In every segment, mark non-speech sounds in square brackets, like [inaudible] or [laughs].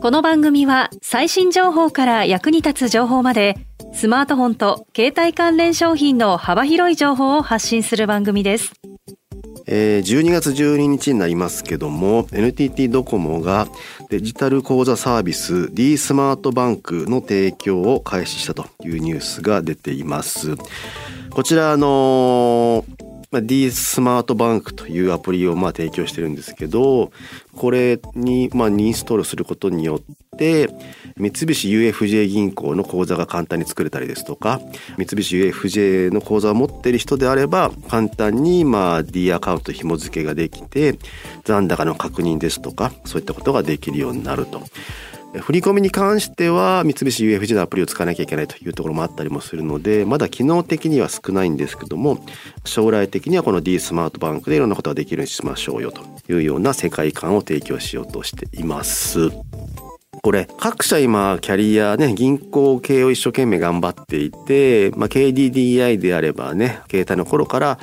この番組は最新情報から役に立つ情報までスマートフォンと携帯関連商品の幅広い情報を発信する番組です。えー、12月12日になりますけども NTT ドコモがデジタル口座サービス d スマートバンクの提供を開始したというニュースが出ています。こちらあのまあ、D スマートバンクというアプリをまあ提供してるんですけどこれにまあインストールすることによって三菱 UFJ 銀行の口座が簡単に作れたりですとか三菱 UFJ の口座を持っている人であれば簡単にまあ D アカウント紐付けができて残高の確認ですとかそういったことができるようになると。振り込みに関しては三菱 UFJ のアプリを使わなきゃいけないというところもあったりもするのでまだ機能的には少ないんですけども将来的にはこの D スマートバンクでいろんなことができるようにしましょうよというような世界観を提供しようとしています。これ各社今キャリアね銀行系を一生懸命頑張っていて、まあ、KDDI であればね携帯の頃から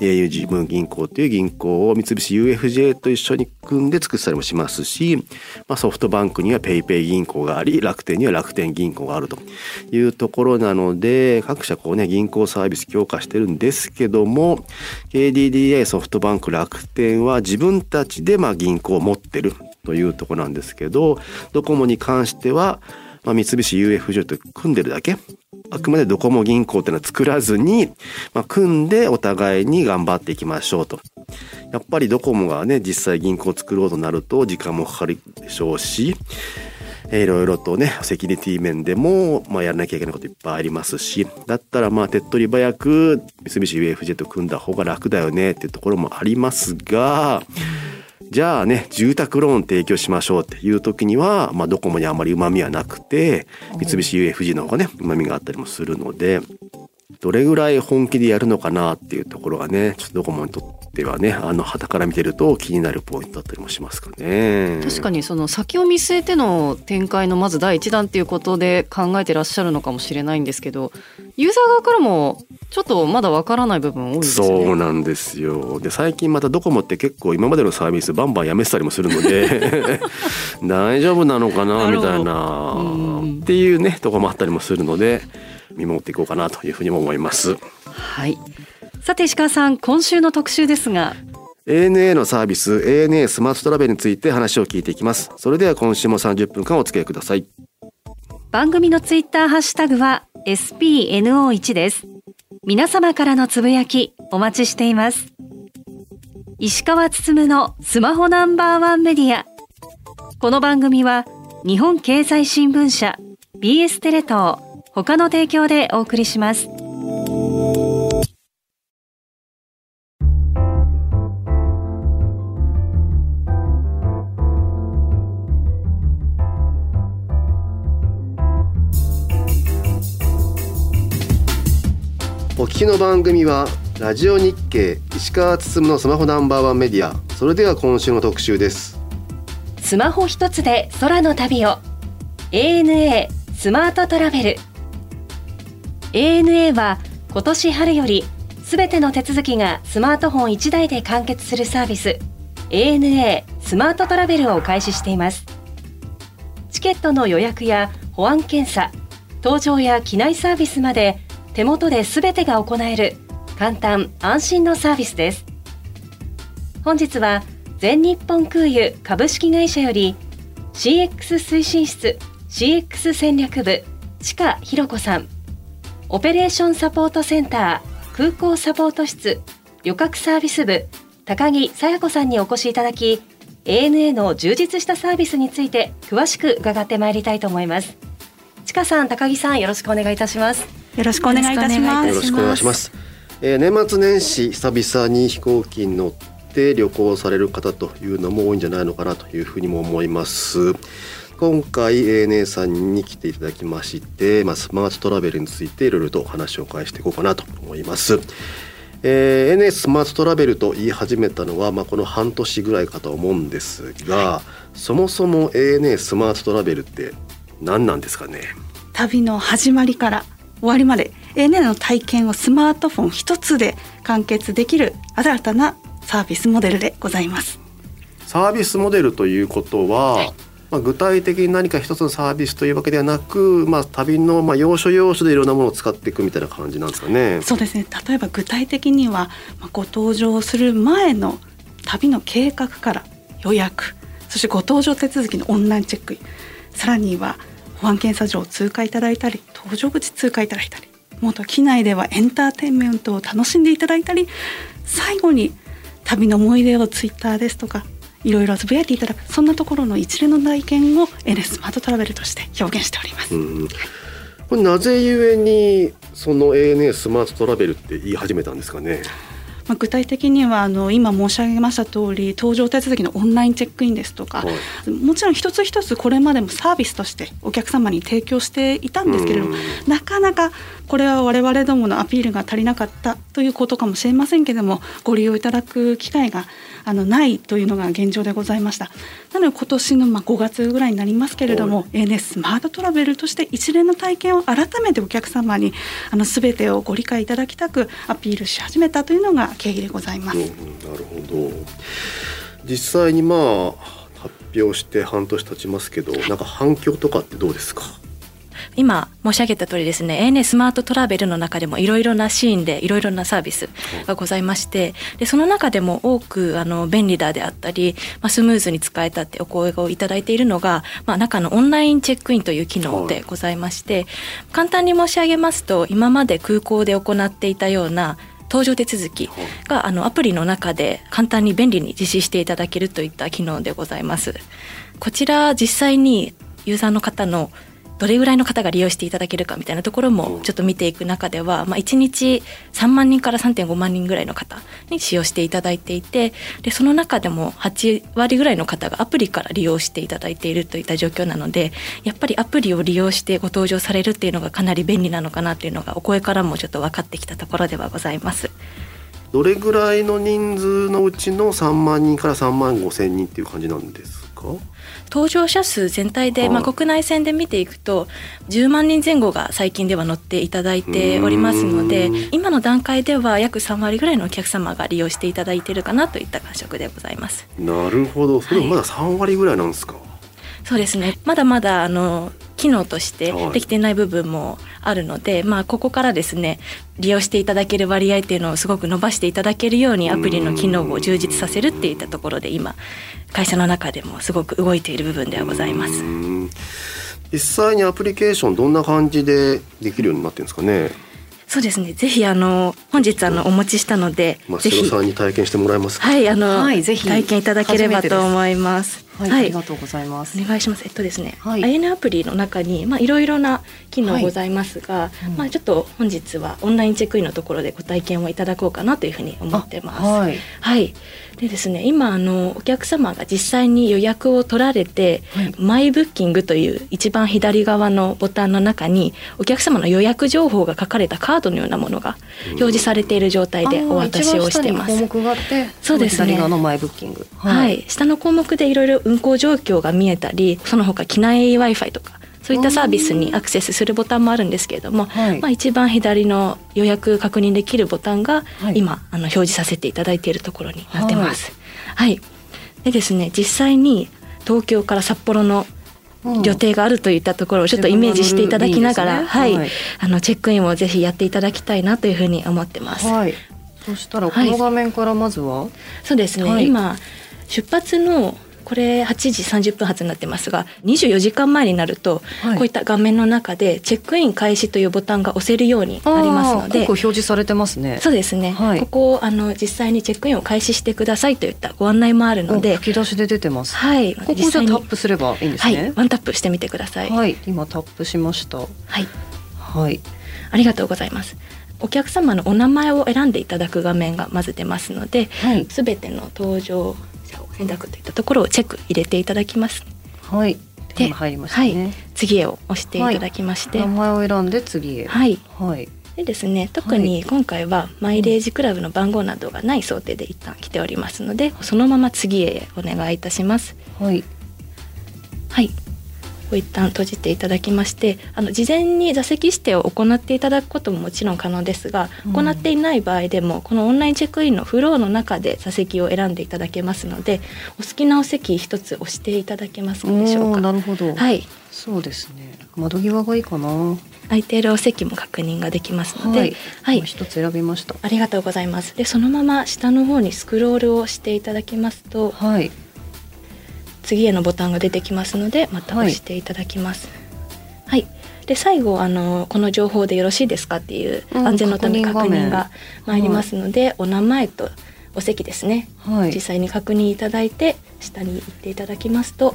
au 自分銀行という銀行を三菱 UFJ と一緒に組んで作ったりもしますし、まあ、ソフトバンクには PayPay 銀行があり楽天には楽天銀行があるというところなので各社こうね銀行サービス強化してるんですけども KDDI ソフトバンク楽天は自分たちでま銀行を持ってるというところなんですけどドコモに関してはまあ、三菱 UFJ と組んでるだけあくまでドコモ銀行っていうのは作らずに、まあ、組んでお互いに頑張っていきましょうと。やっぱりドコモがね、実際銀行を作ろうとなると時間もかかるでしょうし、いろいろとね、セキュリティ面でも、まあ、やらなきゃいけないこといっぱいありますし、だったらまあ、手っ取り早く三菱 UFJ と組んだ方が楽だよねっていうところもありますが、じゃあね住宅ローン提供しましょうっていう時には、まあ、ドコモにあまりうまみはなくて三菱 UFJ の方がねうまみがあったりもするのでどれぐらい本気でやるのかなっていうところがねちょっとドコモにとってはねあの旗から見てると気になるポイントだったりもしますかね。確かにその先を見据えての展開のまず第一弾っていうことで考えてらっしゃるのかもしれないんですけどユーザー側からもちょっとまだわからない部分多いですね。そうなんですよ。で最近またドコモって結構今までのサービスバンバンやめてたりもするので [laughs] 大丈夫なのかなみたいなっていうねとこもあったりもするので見守っていこうかなというふうにも思います。はい。さて石川さん今週の特集ですが。ANA のサービス ANA スマートトラベルについて話を聞いていきます。それでは今週も30分間お付き合いください。番組のツイッターハッシュタグは SPNO1 です皆様からのつぶやきお待ちしています。石川つつむのスマホナンバーワンメディア。この番組は日本経済新聞社 BS テレ東他の提供でお送りします。きの番組はラジオ日経石川つつむのスマホナンバーワンメディアそれでは今週の特集です。スマホ一つで空の旅を。ANA スマートトラベル。ANA は今年春よりすべての手続きがスマートフォン1台で完結するサービス。ANA スマートトラベルを開始しています。チケットの予約や保安検査搭乗や機内サービスまで手元で全てが行える簡単安心のサービスです。本日は全日本空輸株式会社より CX 推進室 CX 戦略部地下ひろ子さんオペレーションサポートセンター空港サポート室旅客サービス部高木さや子さんにお越しいただき ANA の充実したサービスについて詳しく伺ってまいりたいと思います。ちかさん高木さんよろしくお願いいたします。よろしくお願いいたします。よろしくお願いします、えー、年末年始久々に飛行機に乗って旅行される方というのも多いんじゃないのかなというふうにも思います。今回 ANA さんに来ていただきまして、まあ、スマートトラベルについていろいろとお話を返していこうかなと思います。えー ANA スマートトラベルと言い始めたのは、まあ、この半年ぐらいかと思うんですが、そもそも ANA スマートトラベルって何なんですかね？旅の始まりから終わりまで ANA の体験をスマートフォン一つで完結できる新たなサービスモデルでございます。サービスモデルということは、まあ、具体的に何か一つのサービスというわけではなく、まあ、旅のまあ要所要所でいろんなものを使っていくみたいな感じなんですかね。そうですね例えば具体的には、まあ、ご搭乗する前の旅の計画から予約そしてご搭乗手続きのオンラインチェックさらには保安検査場を通過いただいたり搭乗口通過いただいたりもっと機内ではエンターテインメントを楽しんでいただいたり最後に旅の思い出をツイッターですとかいろいろつぶやいていただくそんなところの一連の体験を N スマートトラベルとして表現しております。これなぜゆえにその ANA スマートトラベルって言い始めたんですかね？まあ、具体的にはあの今申し上げました通り搭乗手続きのオンラインチェックインですとか、はい。もちろん一つ一つこれまでもサービスとしてお客様に提供していたんですけれどもうん。なかなかこれは我々どものアピールが足りなかったということかもしれませんけれどもご利用いただく機会があのないというのが現状でございました。なので今年のまあ5月ぐらいになりますけれども、ANS スマートトラベルとして一連の体験を改めてお客様にあの全てをご理解いただきたくアピールし始めたというのが経緯でございます。うんうんなるほど。実際にまあ発表して半年経ちますけどなんか反響とかってどうですか？今申し上げた通りですね ANA スマートトラベルの中でもいろいろなシーンでいろいろなサービスがございましてでその中でも多くあの便利だであったり、まあ、スムーズに使えたってお声をいただいているのが、まあ、中のオンラインチェックインという機能でございまして、簡単に申し上げますと今まで空港で行っていたような搭乗手続きがあのアプリの中で簡単に便利に実施していただけるといった機能でございます。こちら実際にユーザーの方のどれぐらいの方が利用していただけるかみたいなところもちょっと見ていく中では、まあ、1日3万人から3.5万人ぐらいの方に使用していただいていてでその中でも8割ぐらいの方がアプリから利用していただいているといった状況なのでやっぱりアプリを利用してご登場されるっていうのがかなり便利なのかなっていうのがお声からもちょっと分かってきたところではございます。どれぐらいの人数のうちの3万人から3万5千人っていう感じなんですか？搭乗者数全体で、はい。まあ、国内線で見ていくと10万人前後が最近では乗っていただいておりますのでうん。今の段階では約3割ぐらいのお客様が利用していただいているかなといった感触でございます。なるほど。それもまだ3割ぐらいなんですか、そうですね。まだまだあの機能としてはい。できていない部分もあるので、まあ、ここからですね利用していただける割合っていうのをすごく伸ばしていただけるようにアプリの機能を充実させるっていったところで今会社の中でもすごく動いている部分ではございます。う。ん。実際にアプリケーションどんな感じでできるようになってるんですかね？そうですね。ぜひあの本日あのお持ちしたので真ぜひ城さんに体験してもらえますか？はいあの、はいぜひ。体験いただければと思います。はい、ありがとうございます。お願いします。えっとですね、はい AN アプリの中にまあいろいろな機能ございますが、うんまあちょっと本日はオンラインチェックインのところでご体験をいただこうかなというふうに思ってます。はい。はい。でですね、今あのお客様が実際に予約を取られて、はいマイブッキングという一番左側のボタンの中にお客様の予約情報が書かれたカードのようなものが表示されている状態でお渡しをしてます。あー一番下に項目があって、そうですね左側のマイブッキング。はい、下の項目でいろいろ運行状況が見えたりその他機内 w i f i とかそういったサービスにアクセスするボタンもあるんですけれども、はい。まあ、一番左の予約確認できるボタンがはい。今、あの表示させていただいているところになってます。はい、でですね実際に東京から札幌のうん。予定があるといったところをちょっとイメージしていただきながら、はい。あのチェックインをぜひやっていただきたいなというふうに思ってます。はい。そしたらこの画面からまずは、そうですね、はい。今出発のこれ8時30分発になってますが24時間前になると、はいこういった画面の中でチェックイン開始というボタンが押せるようになりますのであーここ表示されてますね。そうですね、はいここをあの実際にチェックインを開始してくださいといったご案内もあるのおで吹き出しで出てます。はいここじゃあタップすればいいんですはいね。ワンタップしてみてください、はい。今タップしました。はいはい。ありがとうございますお客様のお名前を選んでいただく画面がまず出ますのではい。すべての搭乗者を選択といったところをチェック入れていただきますはい。で今入りましたね。次へを押していただきまして、名前を選んで次へ。はい、はい。でですね特に今回はマイレージクラブの番号などがない想定で一旦来ておりますのでそのまま次へお願いいたしますはい。はいこう一旦閉じていただきましてあの事前に座席指定を行っていただくことももちろん可能ですが、うん行っていない場合でもこのオンラインチェックインのフローの中で座席を選んでいただけますのでお好きなお席一つ押していただけますでしょうかなるほど。はいそうですね。窓際がいいかな。は空いているお席も確認ができますので、い。はい今一つ選びました。ありがとうございます。で、そのまま下の方にスクロールをしていただきますと、はい。次へのボタンが出てきますので、また押していただきます。はい。で、最後、あの、この情報でよろしいですかっていううん安全のため確確認が参りますので、お名前とお席ですね。はい実。際に確認いただいて、下に行っていただきますと、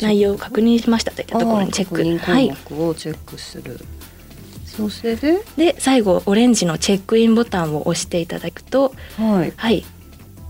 内容を確認しましたといったところにチェック。はい。認項目をチェックする。そしてで、で、最後、オレンジのチェックインボタンを押していただくと、はい。はい。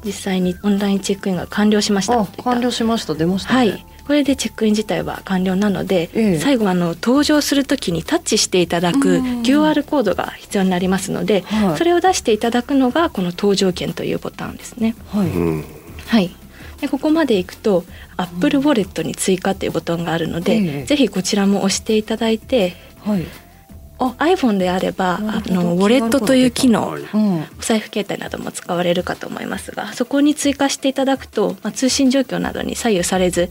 実際にオンラインチェックインが完了しました完了しました。出ましたね。はい。これでチェックイン自体は完了なので、ええ最後あの登場するときにタッチしていただくうん QR コードが必要になりますので、はいそれを出していただくのがこの搭乗券というボタンですね。はい。うんはい。でここまで行くと Apple Wallet に追加というボタンがあるので、ええぜひこちらも押していただいて、はい。お iPhone であればあのウォレットという機能。お財布携帯なども使われるかと思いますがそこに追加していただくと、まあ、通信状況などに左右されず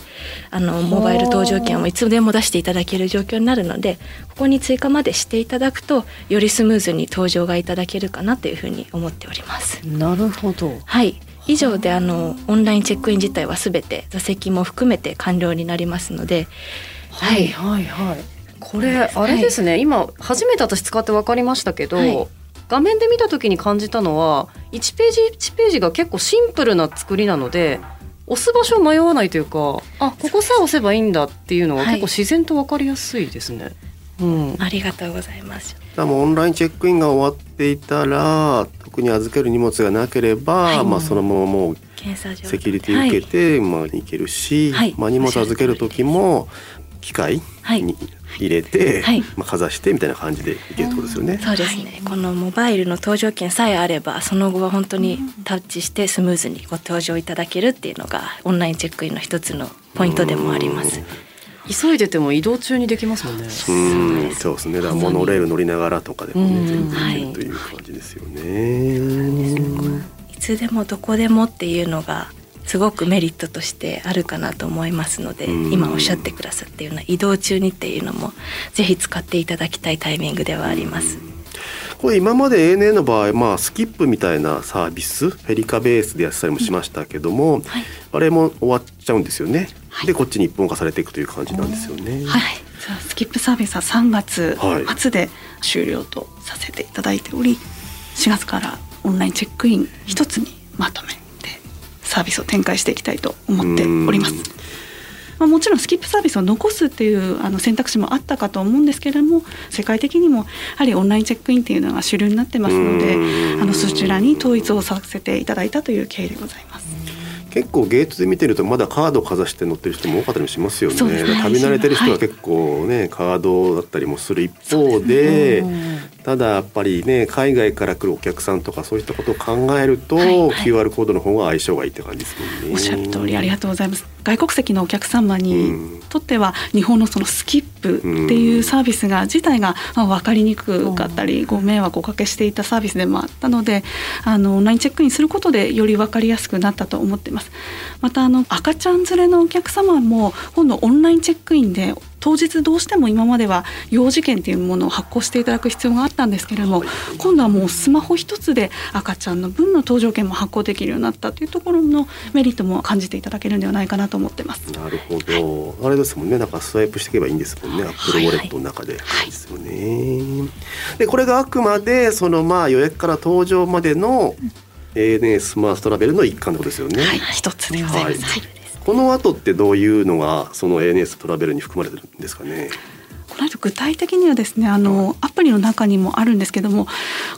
あのモバイル搭乗券をいつでも出していただける状況になるのでここに追加までしていただくとよりスムーズに搭乗がいただけるかなというふうに思っております。なるほど。はい以上であのオンラインチェックイン自体はすべて座席も含めて完了になりますので、はいはいはい。これあれですね、今初めて私使って分かりましたけど、はい。画面で見た時に感じたのは1ページ1ページが結構シンプルな作りなので押す場所を迷わないというかあここさえ押せばいいんだっていうのがはい。結構自然と分かりやすいですね。うん、ありがとうございます。だからもうオンラインチェックインが終わっていたら特に預ける荷物がなければ、はい。まあそのままもう検査場セキュリティ受けて、まあ行けるし、はい。まあ荷物預ける時も機械はいに入れて、はいまあかざしてみたいな感じで行けるってことですよね。そうですね、このモバイルの搭乗券さえあればその後は本当にタッチしてスムーズにご搭乗いただけるっていうのがオンラインチェックインの一つのポイントでもあります。急いでても移動中にできますもんね。うん、そうですね。だからモノレール乗りながらとかでもね、うん全然いけるという感じですよね。いつでもどこでもっていうのがすごくメリットとしてあるかなと思いますので、うん今おっしゃってくださったような移動中にっていうのもぜひ使っていただきたいタイミングではあります。これ今まで ANA の場合、まあ、スキップみたいなサービスフェリカベースでやってたりもしましたけども、はいあれも終わっちゃうんですよね。でこっちに一本化されていくという感じなんですよね。はい、スキップサービスは3月はい末で終了とさせていただいており、4月からオンラインチェックイン一つにまとめてサービスを展開していきたいと思っておりますうん。まあ、もちろんスキップサービスを残すっていうあの選択肢もあったかと思うんですけれども世界的にもやはりオンラインチェックインっていうのが主流になってますのでうんあのそちらに統一をさせていただいたという経緯でございます。結構ゲートで見てるとまだカードかざして乗ってる人も多かったりもしますよね。旅慣れてる人は結構ね、カードだったりもする一方で、ただやっぱりね海外から来るお客さんとかそういったことを考えると、はいはい。QR コードの方が相性がいいって感じですもんね。おっしゃる通りありがとうございます。外国籍のお客様にうん。とっては日本のそのスキップっていうサービスが自体がまあ分かりにくかったりご迷惑をおかけしていたサービスでもあったのであのオンラインチェックインすることでより分かりやすくなったと思っています。またあの赤ちゃん連れのお客様も今度オンラインチェックインで当日どうしても今までは幼児券っていうものを発行していただく必要があったんですけれども今度はもうスマホ一つで赤ちゃんの分の搭乗券も発行できるようになったというところのメリットも感じていただけるんではないかなと思ってます。なるほど。あれですもんね。なんかスワイプしていけばいいんですもんね。アップルウォレットの中で。ですよね。で、これがあくまでそのまあ予約から登場までの ANA スマートトラベルの一環ですよね。はい、一つでございます。この後ってどういうのがその ANS トラベルに含まれてるんですかね？この割と具体的にはですねあのアプリの中にもあるんですけども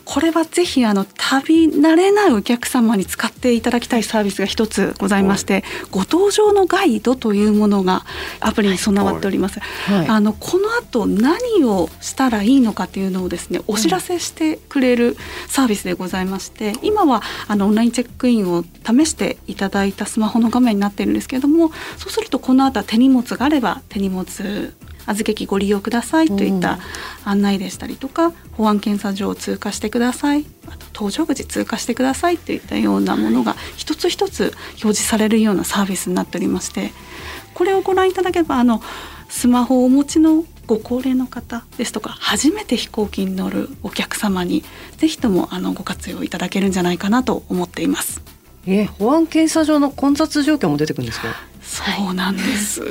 これはぜひあの旅慣れないお客様に使っていただきたいサービスが一つございまして、ご搭乗のガイドというものがアプリに備わっております。はい。あのこの後何をしたらいいのかっていうのをですねお知らせしてくれるサービスでございまして、今はあのオンラインチェックインを試していただいたスマホの画面になっているんですけれどもそうするとこの後は手荷物があれば手荷物預け機ご利用くださいといった案内でしたりとか、保安検査場を通過してくださいあと搭乗口通過してくださいといったようなものが一つ一つ表示されるようなサービスになっておりましてこれをご覧いただければあのスマホをお持ちのご高齢の方ですとか初めて飛行機に乗るお客様にぜひともあのご活用いただけるんじゃないかなと思っています。え保安検査場の混雑状況も出てくるんですか？そうなんです。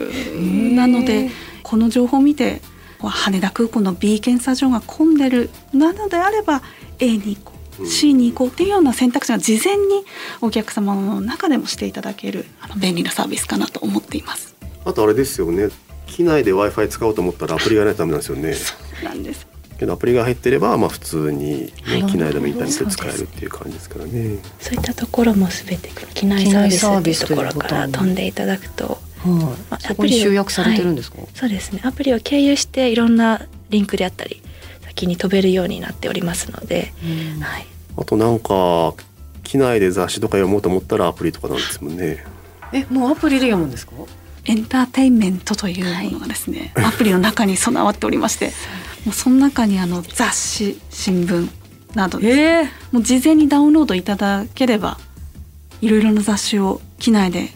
なのでこの情報を見て羽田空港の B 検査場が混んでるなのであれば A に行こう C に行こうっていうような選択肢が事前にお客様の中でもしていただけるあの便利なサービスかなと思っています。あとあれですよね機内で w i f i 使おうと思ったらアプリがないとダメなんですよねなんです。けどアプリが入ってればまあ普通に、ねはい機内でもインターネットで使えるっていう感じですからねそういったところもすべて機内サービスっていうところから飛んでいただくと、まあそこに集約されてるんですか、そうですね。アプリを経由していろんなリンクであったり先に飛べるようになっておりますので、はい、あとなんか機内で雑誌とか読もうと思ったらアプリとかなんですもんね。えもうアプリで読むんですか？エンターテインメントというものがですね、アプリの中に備わっておりまして [laughs] もうその中にあの雑誌新聞などです。ええもう事前にダウンロードいただければいろいろな雑誌を機内で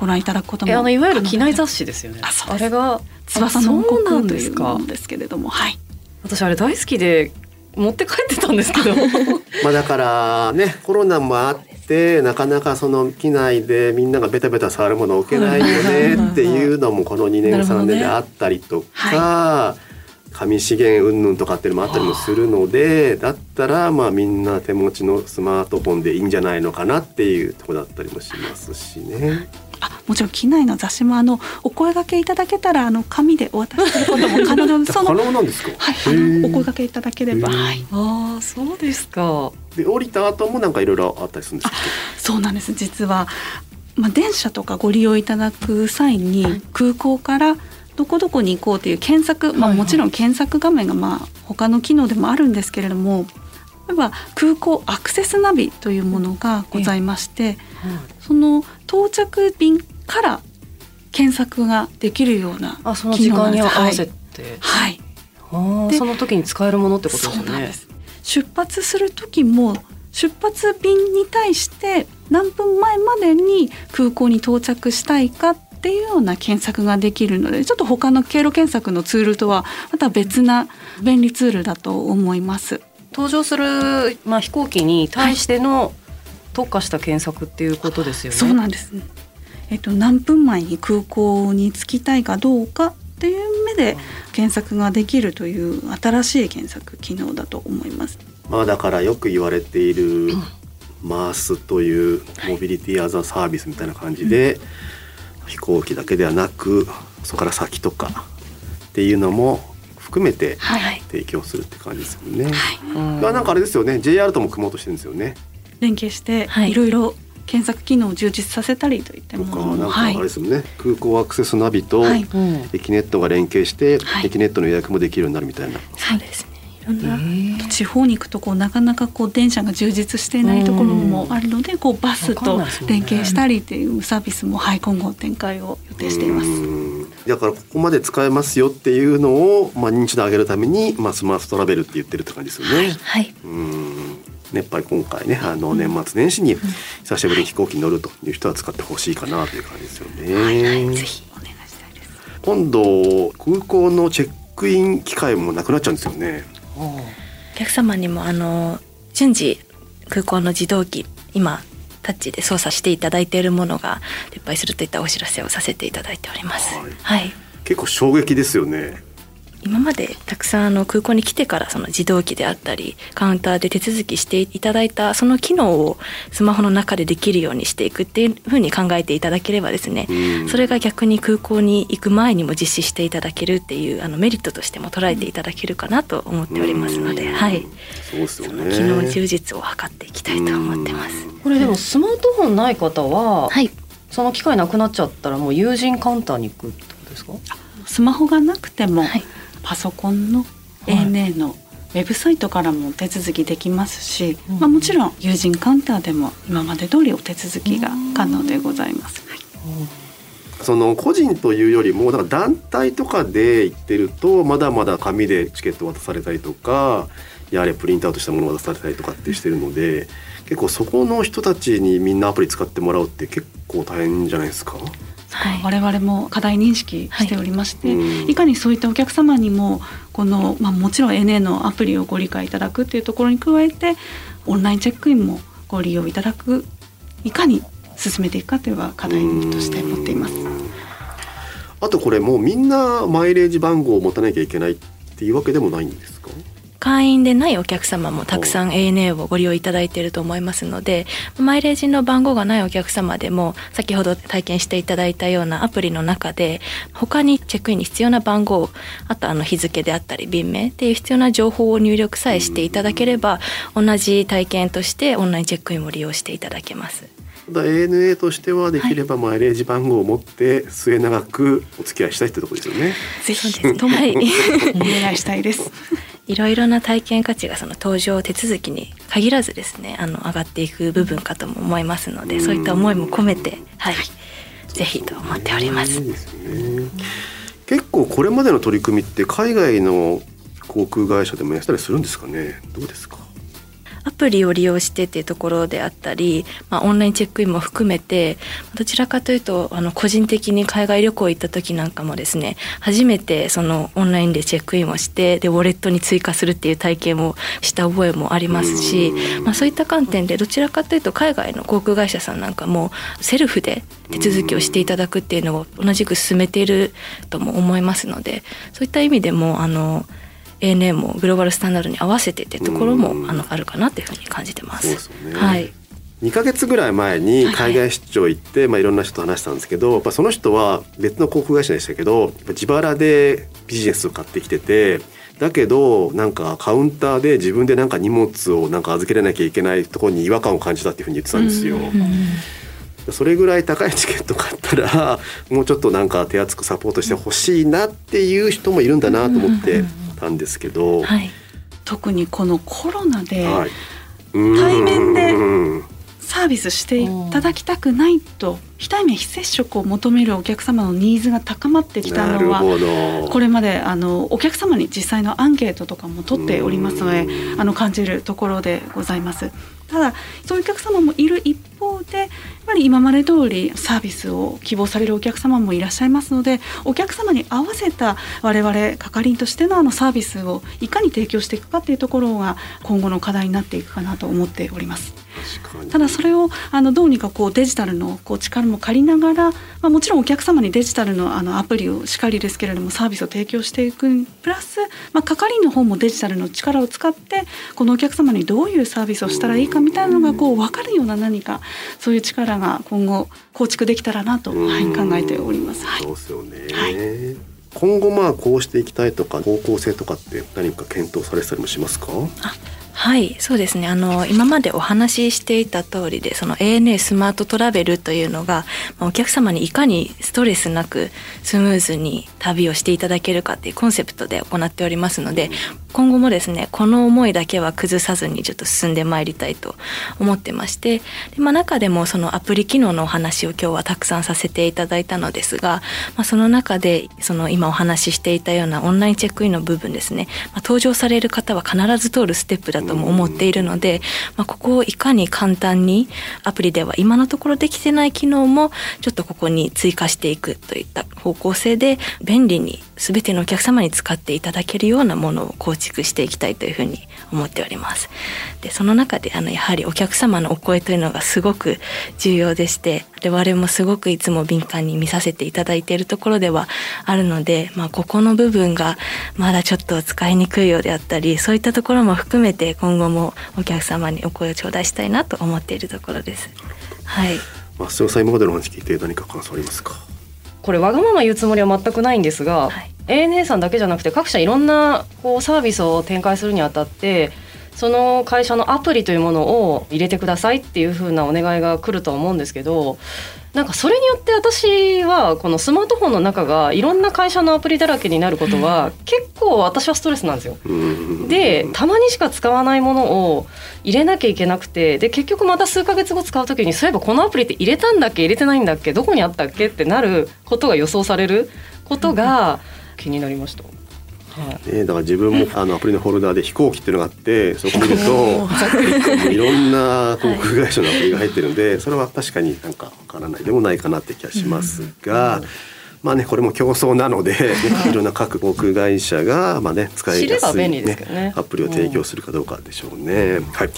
ご覧いただくこともえあのいわゆる機内誌雑誌ですよね。あれが翼の国というですか？ものですけれどもはい。私あれ大好きで持って帰ってたんですけど。[laughs] まあだからねコロナもあってなかなかその機内でみんながベタベタ触るものを置けないよねっていうのもこの2年3年であったりとか、紙資源云々とかっていうのもあったりもするのでだったらまあみんな手持ちのスマートフォンでいいんじゃないのかなっていうところだったりもしますしね。あもちろん機内の雑誌もあのお声掛けいただけたらあの紙でお渡しすることも可能でそ [laughs] 可の能なんですか？はいあのお声掛けいただければはい。ああそうですか。で降りた後もなんかいろいろあったりするんですっそうなんです。実は、まあ、電車とかご利用いただく際に空港からどこどこに行こうという検索、まあ、はいはい。もちろん検索画面がまあ他の機能でもあるんですけれども例えば空港アクセスナビというものがございまして、その到着便から検索ができるようなあその時間に合わせて。て、はい、あーでその時に使えるものってことですよね。そうなんです。出発する時も出発便に対して何分前までに空港に到着したいかっていうような検索ができるのでちょっと他の経路検索のツールとはまた別な便利ツールだと思います。登場する、まあ、飛行機に対しての特化した検索っていうことですよね。そうなんですね。えっと何分前に空港に着きたいかどうかっていう目で検索ができるという新しい検索機能だと思います。まあだからよく言われているマースというモビリティアザサービスみたいな感じで、飛行機だけではなくそこから先とかっていうのも含めてはい。提供するって感じですよね。うん。まあなんかあれですよね。JR とも組もうとしてるんですよね。連携してはい。いろいろ検索機能を充実させたりといったとものなんかあはい。れですよね、空港アクセスナビとはい。うん。エキネットが連携して、はい。エキネットの予約もできるようになるみたいな。そうですね地方に行くとこうなかなかこう電車が充実していないところもあるのでこうバスと連携したりっていうサービスもはい今後展開を予定しています。うんだからここまで使えますよっていうのを、まあ、認知度上げるために、まあ、スマートトラベルって言ってるって感じですよね。はいうんねやっぱり今回ねあの年末年始に久しぶりに飛行機に乗るという人は使ってほしいかなという感じですよね。ぜひお願いしたいです。今度空港のチェックイン機会もなくなっちゃうんですよね。お客様にもあの順次空港の自動機今タッチで操作していただいているものが撤廃するといったお知らせをさせていただいております。はいはい、結構衝撃ですよね。今までたくさんあの空港に来てからその自動機であったりカウンターで手続きしていただいたその機能をスマホの中でできるようにしていくっていうふうに考えていただければですね、それが逆に空港に行く前にも実施していただけるっていうあのメリットとしても捉えていただけるかなと思っておりますので、はい、そうですよね。機能充実を図っていきたいと思ってます。これでもスマートフォンない方は、はい、その機会なくなっちゃったらもう友人カウンターに行くってことですか？スマホがなくても、はいパソコンの ANA のウェブサイトからも手続きできますし、まあ、もちろん友人カウンターでも今まで通りお手続きが可能でございます。はいその個人というよりもなんか団体とかで行ってるとまだまだ紙でチケット渡されたりとかやれプリントアウトしたもの渡されたりとかってしてるので結構そこの人たちにみんなアプリ使ってもらうって結構大変じゃないですか？はい。我々も課題認識しておりまして、うん。いかにそういったお客様にもこの、まあ、もちろん ANA のアプリをご理解いただくっていうところに加えてオンラインチェックインもご利用いただくいかに進めていくかというのは課題として持っています。あとこれもうみんなマイレージ番号を持たなきゃいけないっていうわけでもないんですか？会員でないお客様もたくさん ANA をご利用いただいていると思いますのでマイレージの番号がないお客様でも先ほど体験していただいたようなアプリの中で他にチェックインに必要な番号あとあの日付であったり便名っていう必要な情報を入力さえしていただければ同じ体験としてオンラインチェックインも利用していただけます。ただ ANA としてはできればマイレージ番号を持って末永くお付き合いしたいってところですよね。ぜひともはい [laughs] お願いしたいです。いろいろな体験価値がその搭乗手続きに限らずですねあの上がっていく部分かとも思いますのでそういった思いも込めてはいぜひと思っております。結構これまでの取り組みって海外の航空会社でもやったりするんですかね？どうですか？アプリを利用してっていうところであったり、まあ、オンラインチェックインも含めてどちらかというとあの個人的に海外旅行行った時なんかもですね初めてそのオンラインでチェックインをしてでウォレットに追加するっていう体験をした覚えもありますし、まあ、そういった観点でどちらかというと海外の航空会社さんなんかもセルフで手続きをしていただくっていうのを同じく進めているとも思いますのでそういった意味でもあの ANA もグローバルスタンダードに合わせてってところもあのあるかなっていうふうに感じてます。すよねはい。2ヶ月ぐらい前に海外出張行って、まあ、いろんな人と話したんですけどやっぱその人は別の航空会社でしたけど自腹でビジネスを買ってきててだけどなんかカウンターで自分でなんか荷物をなんか預けれなきゃいけないところに違和感を感じたっていうふうに言ってたんですよ。それぐらい高いチケット買ったらもうちょっとなんか手厚くサポートしてほしいなっていう人もいるんだなと思ってたんですけど。はい。特にこのコロナではい対面でうんサービスしていただきたくないと非対面非接触を求めるお客様のニーズが高まってきたのはこれまであのお客様に実際のアンケートとかも取っておりますのであの感じるところでございます。ただそういうお客様もいる一方でやっぱり今まで通りサービスを希望されるお客様もいらっしゃいますのでお客様に合わせた我々係員としてのあのサービスをいかに提供していくかっていうところが今後の課題になっていくかなと思っております。ただそれをあのどうにかこうデジタルのこう力も借りながら、まあ、もちろんお客様にデジタルのあのアプリをしっかりですけれどもサービスを提供していくプラス、まあ、係員の方もデジタルの力を使ってこのお客様にどういうサービスをしたらいいかみたいなのがこう分かるような何かそういう力が今後構築できたらなと、はい、考えております。はい。そうですよね、はい。今後まあこうしていきたいとか方向性とかって何か検討されてたりもしますか？はい、そうですね。あの今までお話ししていた通りで、その ANA スマートトラベルというのが、お客様にいかにストレスなくスムーズに旅をしていただけるかっていうコンセプトで行っておりますので、今後もですね、この思いだけは崩さずにちょっと進んでまいりたいと思ってまして、でまあ中でもそのアプリ機能のお話を今日はたくさんさせていただいたのですが、まあその中でその今お話ししていたようなオンラインチェックインの部分ですね、まあ、登場される方は必ず通るステップだとも思っているので、まあ、ここをいかに簡単にアプリでは今のところできてない機能もちょっとここに追加していくといった方向性で便利に全てのお客様に使っていただけるようなものを構築していきたいというふうに思っております。でその中であのやはりお客様のお声というのがすごく重要でして我々もすごくいつも敏感に見させていただいているところではあるので、まあ、ここの部分がまだちょっと使いにくいようであったりそういったところも含めて今後もお客様にお声を頂戴したいなと思っているところです。はい。増尾さん今までの話聞いて何か感想ありますか？これわがまま言うつもりは全くないんですが、はい、ANA さんだけじゃなくて各社いろんなこうサービスを展開するにあたってその会社のアプリというものを入れてくださいっていうふうなお願いが来ると思うんですけどなんかそれによって私はこのスマートフォンの中がいろんな会社のアプリだらけになることは結構私はストレスなんですよ。でたまにしか使わないものを入れなきゃいけなくてで結局また数ヶ月後使う時にそういえばこのアプリって入れたんだっけ入れてないんだっけどこにあったっけってなることが予想されることが気になりました。ね、だから自分もあのアプリのフォルダーで飛行機っていうのがあってそこ見ると [laughs] いろんな航空会社のアプリが入ってるんでそれは確かになんかわからないでもないかなって気がしますが。まあね、これも競争なので、ね、いろんな各航空会社が、まあね、使いやすい、ね、ね、アプリを提供するかどうかでしょうね。はい。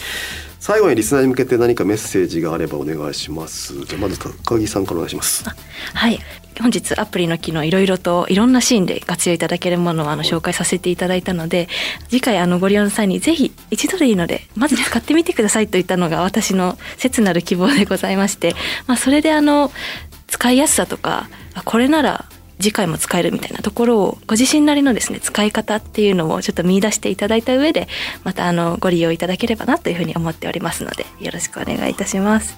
最後にリスナーに向けて何かメッセージがあればお願いします。じゃまず高木さんからお願いします。はい。本日アプリの機能いろいろといろんなシーンで活用いただけるものをあの紹介させていただいたので次回あのご利用の際にぜひ一度でいいのでまず使ってみてくださいといったのが私の切なる希望でございまして、まあ、それであの使いやすさとかこれなら次回も使えるみたいなところをご自身なりのですね使い方っていうのをちょっと見出していただいた上でまたあのご利用いただければなというふうに思っておりますのでよろしくお願いいたします。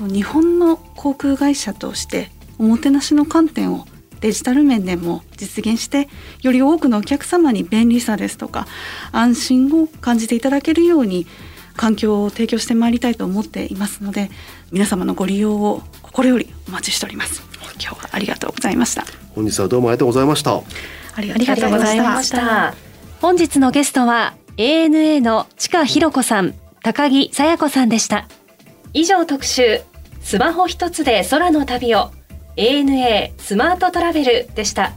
日本の航空会社としておもてなしの観点をデジタル面でも実現してより多くのお客様に便利さですとか安心を感じていただけるように環境を提供してまいりたいと思っていますので皆様のご利用を心よりお待ちしております今日はありがとうございました。本日はどうもありがとうございました。ありがとうございました。本日のゲストは ANA の地下ひろ子さん高木さや子さんでした。以上特集スマホ一つで空の旅を ANA スマートトラベルでした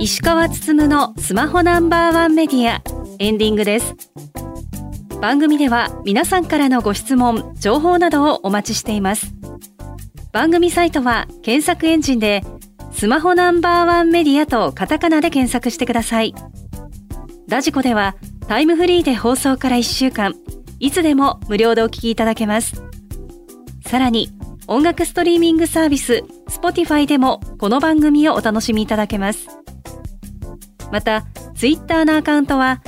石川つつむのスマホナンバーワンメディアエンディングです番組では皆さんからのご質問情報などをお待ちしています番組サイトは検索エンジンでスマホナンバーワンメディアとカタカナで検索してください。ラジコではタイムフリーで放送から1週間、いつでも無料でお聞きいただけます。さらに、音楽ストリーミングサービス、Spotify でもこの番組をお楽しみいただけます。また、Twitter のアカウントは、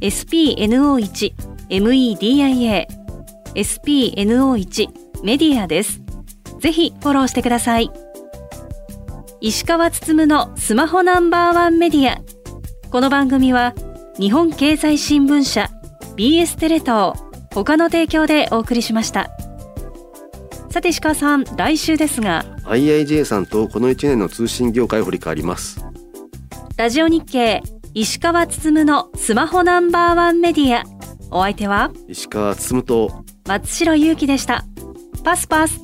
spno1 media spno1 メディアです。ぜひフォローしてください。石川つつむのスマホナンバーワンメディアこの番組は日本経済新聞社 BS テレ東他の提供でお送りしましたさて石川さん来週ですが IIJ さんとこの1年の通信業界を振り返りますラジオ日経石川つつむのスマホナンバーワンメディア。お相手は？石川つつむと。松代ゆうきでした。パスパス